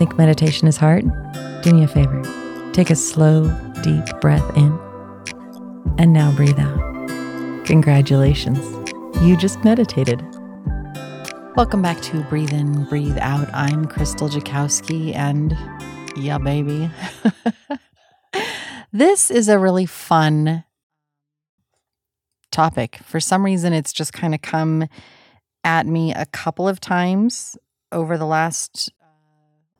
Think meditation is hard? Do me a favor. Take a slow, deep breath in and now breathe out. Congratulations. You just meditated. Welcome back to Breathe In, Breathe Out. I'm Krystal Jakosky, and yeah, baby. this is a really fun topic. For some reason, it's just kind of come at me a couple of times over the last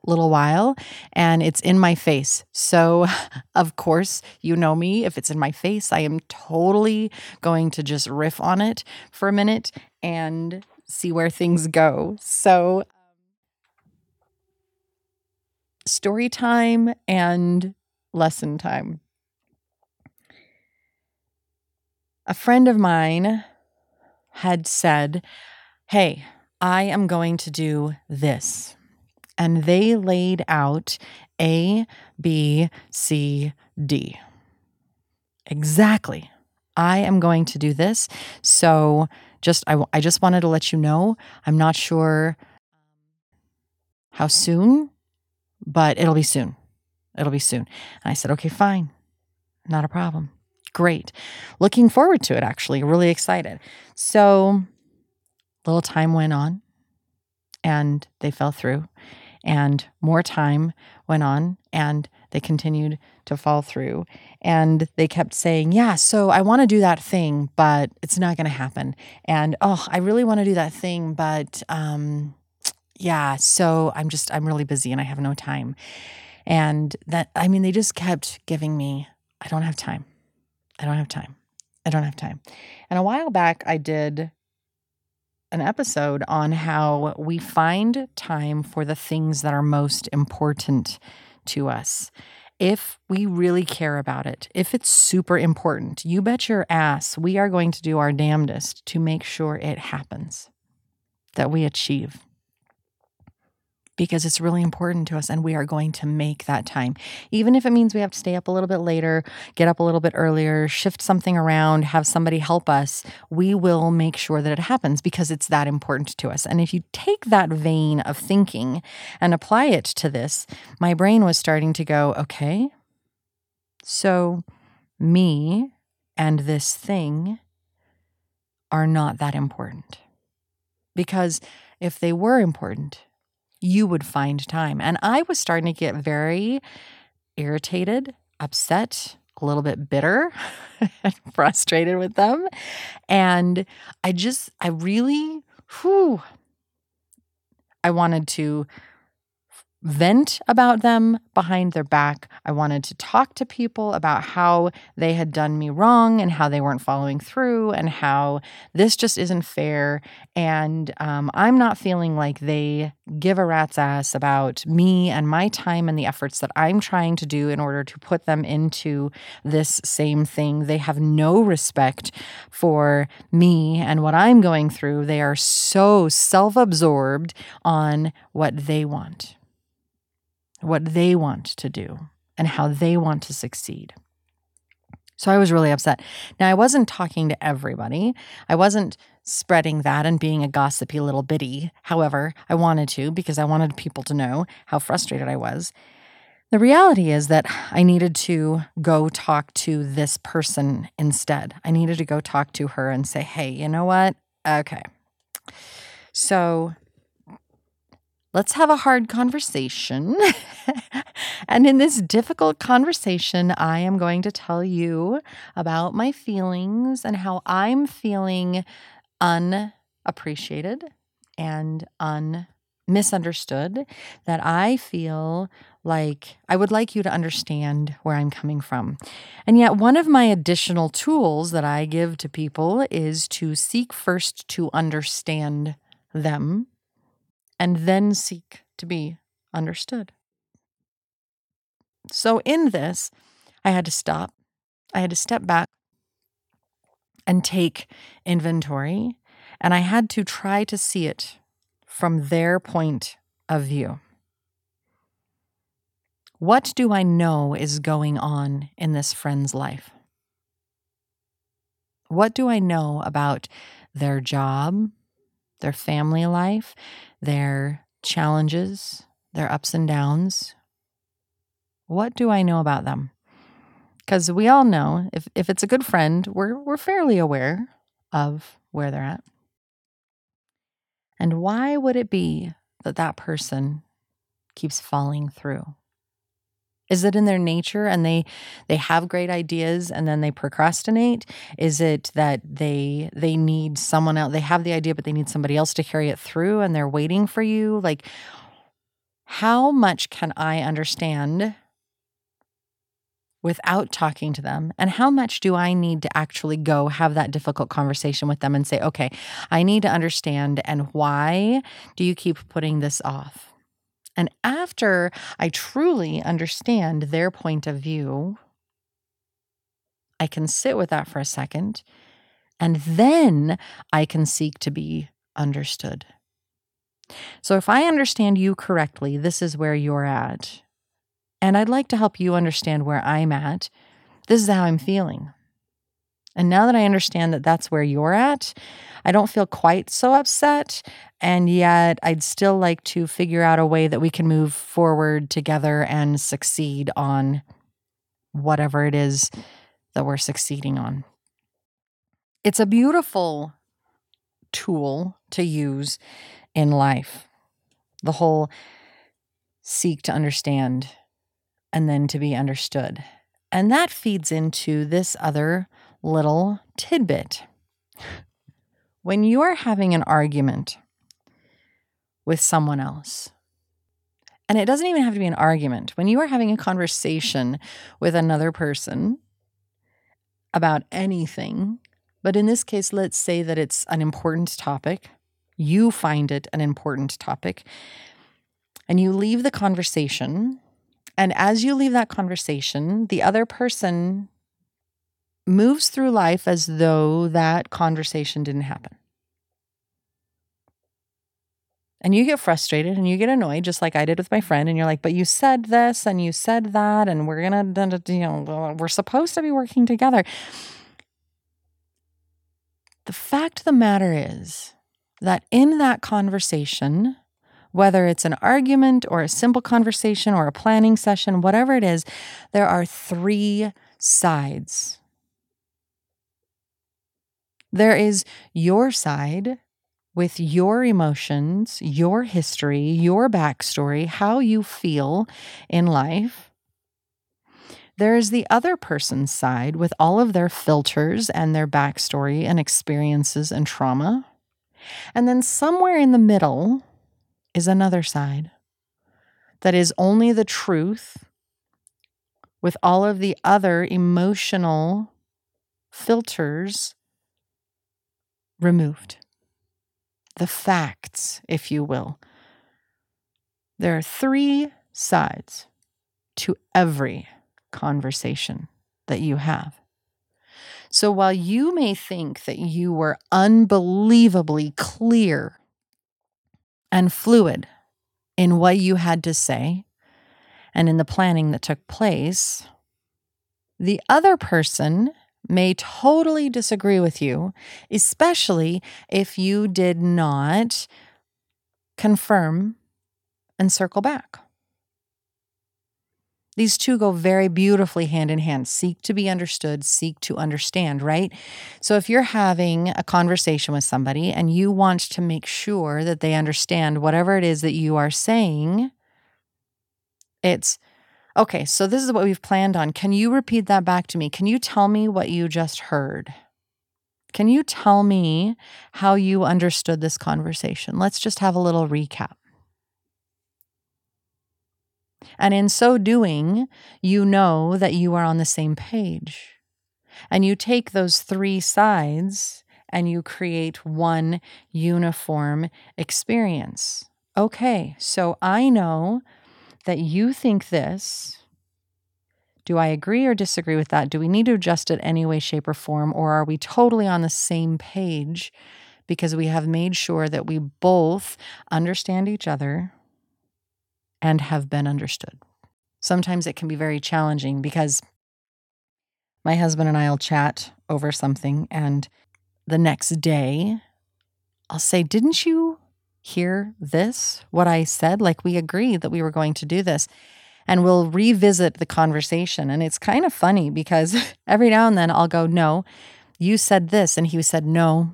little while and it's in my face. So, of course, you know me. If it's in my face, I am totally going to just riff on it for a minute and see where things go. So, story time and lesson time. A friend of mine had said, Hey, I am going to do this. And they laid out A, B, C, D. Exactly. I am going to do this. So just I, I just wanted to let you know. I'm not sure how soon, but it'll be soon. It'll be soon. And I said, okay, fine. Not a problem. Great. Looking forward to it, actually. Really excited. So a little time went on and they fell through, and more time went on and they continued to fall through. And they kept saying, Yeah, so I want to do that thing, but it's not going to happen. And oh, I really want to do that thing, but um, yeah, so I'm just, I'm really busy and I have no time. And that, I mean, they just kept giving me, I don't have time. I don't have time. I don't have time. And a while back, I did an episode on how we find time for the things that are most important to us. If we really care about it, if it's super important, you bet your ass we are going to do our damnedest to make sure it happens, that we achieve because it's really important to us and we are going to make that time. Even if it means we have to stay up a little bit later, get up a little bit earlier, shift something around, have somebody help us, we will make sure that it happens because it's that important to us. And if you take that vein of thinking and apply it to this, my brain was starting to go, okay, so me and this thing are not that important. Because if they were important, you would find time. And I was starting to get very irritated, upset, a little bit bitter, and frustrated with them. And I just, I really, whew, I wanted to vent about them behind their back. I wanted to talk to people about how they had done me wrong and how they weren't following through and how this just isn't fair. And um, I'm not feeling like they give a rat's ass about me and my time and the efforts that I'm trying to do in order to put them into this same thing. They have no respect for me and what I'm going through. They are so self absorbed on what they want what they want to do and how they want to succeed. So I was really upset. Now, I wasn't talking to everybody. I wasn't spreading that and being a gossipy little biddy. However, I wanted to because I wanted people to know how frustrated I was. The reality is that I needed to go talk to this person instead. I needed to go talk to her and say, hey, you know what? Okay. So let's have a hard conversation. and in this difficult conversation, I am going to tell you about my feelings and how I'm feeling unappreciated and un misunderstood that I feel like I would like you to understand where I'm coming from. And yet, one of my additional tools that I give to people is to seek first to understand them and then seek to be understood. So, in this, I had to stop. I had to step back and take inventory, and I had to try to see it from their point of view. What do I know is going on in this friend's life? What do I know about their job, their family life, their challenges, their ups and downs. What do I know about them? Because we all know if, if it's a good friend, we're, we're fairly aware of where they're at. And why would it be that that person keeps falling through? Is it in their nature and they they have great ideas and then they procrastinate? Is it that they they need someone else they have the idea but they need somebody else to carry it through and they're waiting for you? Like how much can I understand without talking to them? And how much do I need to actually go have that difficult conversation with them and say, okay, I need to understand and why do you keep putting this off? And after I truly understand their point of view, I can sit with that for a second and then I can seek to be understood. So, if I understand you correctly, this is where you're at. And I'd like to help you understand where I'm at. This is how I'm feeling. And now that I understand that that's where you're at, I don't feel quite so upset. And yet, I'd still like to figure out a way that we can move forward together and succeed on whatever it is that we're succeeding on. It's a beautiful tool to use in life. The whole seek to understand and then to be understood. And that feeds into this other little tidbit. When you are having an argument with someone else, and it doesn't even have to be an argument, when you are having a conversation with another person about anything, but in this case, let's say that it's an important topic, you find it an important topic, and you leave the conversation. And as you leave that conversation, the other person moves through life as though that conversation didn't happen. And you get frustrated and you get annoyed, just like I did with my friend. And you're like, but you said this and you said that, and we're going to, you know, we're supposed to be working together. The fact of the matter is that in that conversation, whether it's an argument or a simple conversation or a planning session, whatever it is, there are three sides there is your side with your emotions, your history, your backstory, how you feel in life. There is the other person's side with all of their filters and their backstory and experiences and trauma. And then somewhere in the middle is another side that is only the truth with all of the other emotional filters removed. The facts, if you will. There are three sides to every conversation that you have. So while you may think that you were unbelievably clear and fluid in what you had to say and in the planning that took place, the other person may totally disagree with you, especially if you did not confirm and circle back. These two go very beautifully hand in hand. Seek to be understood, seek to understand, right? So, if you're having a conversation with somebody and you want to make sure that they understand whatever it is that you are saying, it's Okay, so this is what we've planned on. Can you repeat that back to me? Can you tell me what you just heard? Can you tell me how you understood this conversation? Let's just have a little recap. And in so doing, you know that you are on the same page. And you take those three sides and you create one uniform experience. Okay, so I know that you think this. Do I agree or disagree with that? Do we need to adjust it any way, shape, or form? Or are we totally on the same page because we have made sure that we both understand each other and have been understood? Sometimes it can be very challenging because my husband and I will chat over something, and the next day I'll say, Didn't you hear this, what I said? Like we agreed that we were going to do this. And we'll revisit the conversation. And it's kind of funny because every now and then I'll go, No, you said this. And he said, No,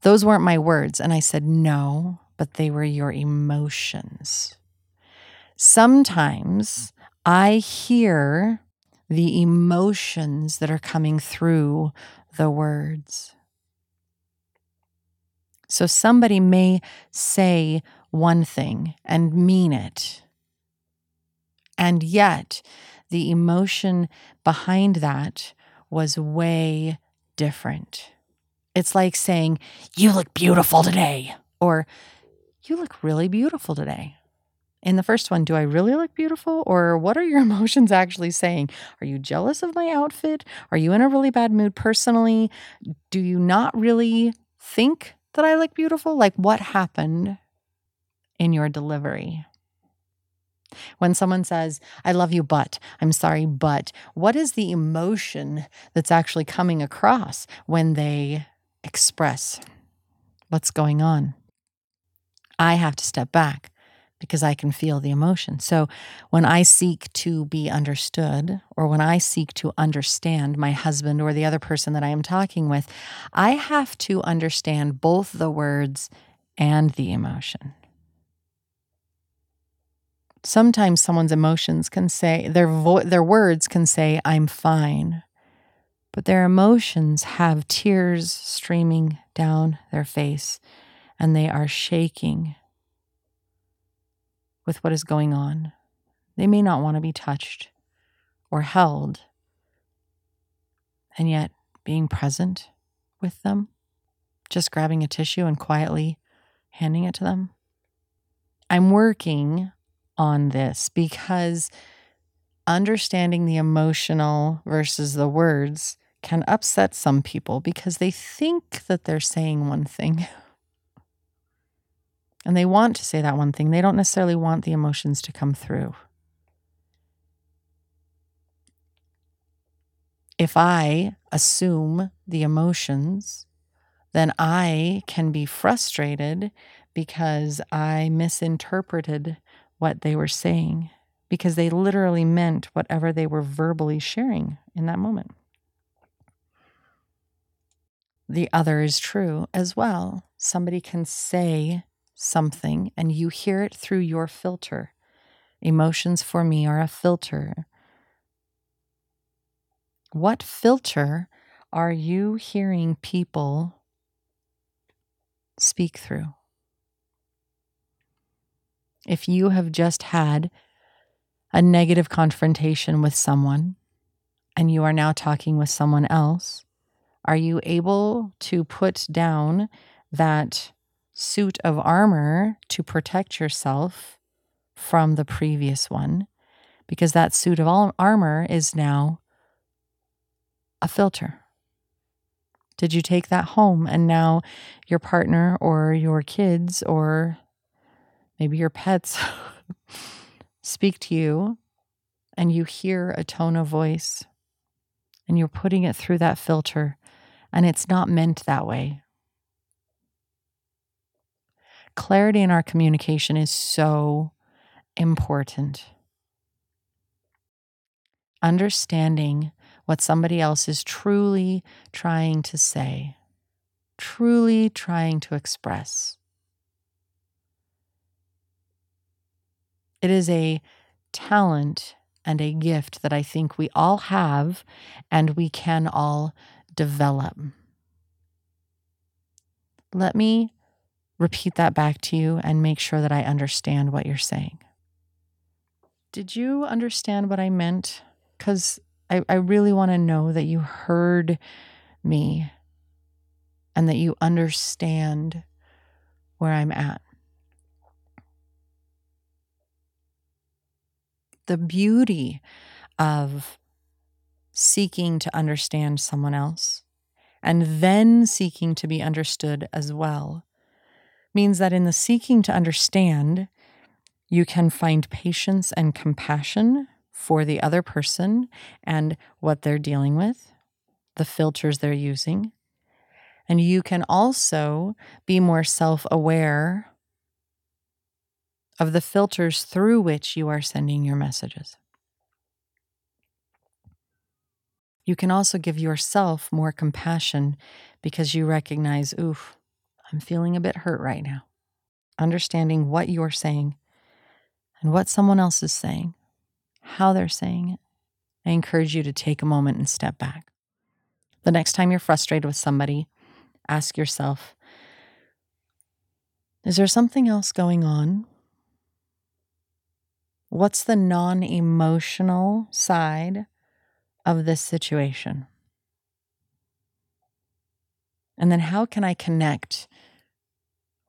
those weren't my words. And I said, No, but they were your emotions. Sometimes I hear the emotions that are coming through the words. So somebody may say one thing and mean it. And yet, the emotion behind that was way different. It's like saying, You look beautiful today, or You look really beautiful today. In the first one, do I really look beautiful? Or what are your emotions actually saying? Are you jealous of my outfit? Are you in a really bad mood personally? Do you not really think that I look beautiful? Like, what happened in your delivery? When someone says, I love you, but I'm sorry, but what is the emotion that's actually coming across when they express what's going on? I have to step back because I can feel the emotion. So when I seek to be understood, or when I seek to understand my husband or the other person that I am talking with, I have to understand both the words and the emotion. Sometimes someone's emotions can say, their, vo- their words can say, I'm fine, but their emotions have tears streaming down their face and they are shaking with what is going on. They may not want to be touched or held, and yet being present with them, just grabbing a tissue and quietly handing it to them. I'm working on this because understanding the emotional versus the words can upset some people because they think that they're saying one thing And they want to say that one thing. They don't necessarily want the emotions to come through. If I assume the emotions, then I can be frustrated because I misinterpreted what they were saying, because they literally meant whatever they were verbally sharing in that moment. The other is true as well. Somebody can say something and you hear it through your filter. Emotions for me are a filter. What filter are you hearing people speak through? If you have just had a negative confrontation with someone and you are now talking with someone else, are you able to put down that suit of armor to protect yourself from the previous one because that suit of armor is now a filter. Did you take that home and now your partner or your kids or maybe your pets speak to you and you hear a tone of voice and you're putting it through that filter and it's not meant that way clarity in our communication is so important. Understanding what somebody else is truly trying to say, truly trying to express. It is a talent and a gift that I think we all have and we can all develop. Let me repeat that back to you and make sure that I understand what you're saying. Did you understand what I meant? Because I, I really want to know that you heard me and that you understand where I'm at. The beauty of seeking to understand someone else and then seeking to be understood as well means that in the seeking to understand, you can find patience and compassion for the other person and what they're dealing with, the filters they're using. And you can also be more self aware of the filters through which you are sending your messages. You can also give yourself more compassion because you recognize, oof, I'm feeling a bit hurt right now. Understanding what you're saying and what someone else is saying, how they're saying it. I encourage you to take a moment and step back. The next time you're frustrated with somebody, ask yourself Is there something else going on? What's the non emotional side of this situation? And then how can I connect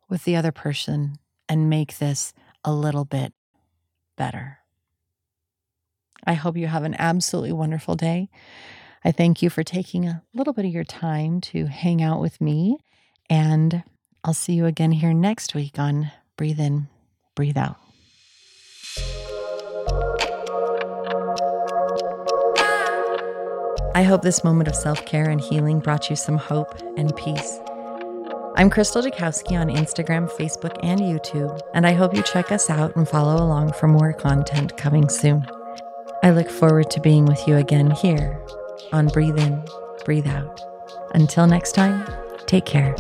with the other person and make this a little bit better? I hope you have an absolutely wonderful day. I thank you for taking a little bit of your time to hang out with me. And I'll see you again here next week on Breathe In, Breathe Out. I hope this moment of self care and healing brought you some hope and peace. I'm Krystal Jakosky on Instagram, Facebook, and YouTube, and I hope you check us out and follow along for more content coming soon. I look forward to being with you again here on Breathe In, Breathe Out. Until next time, take care.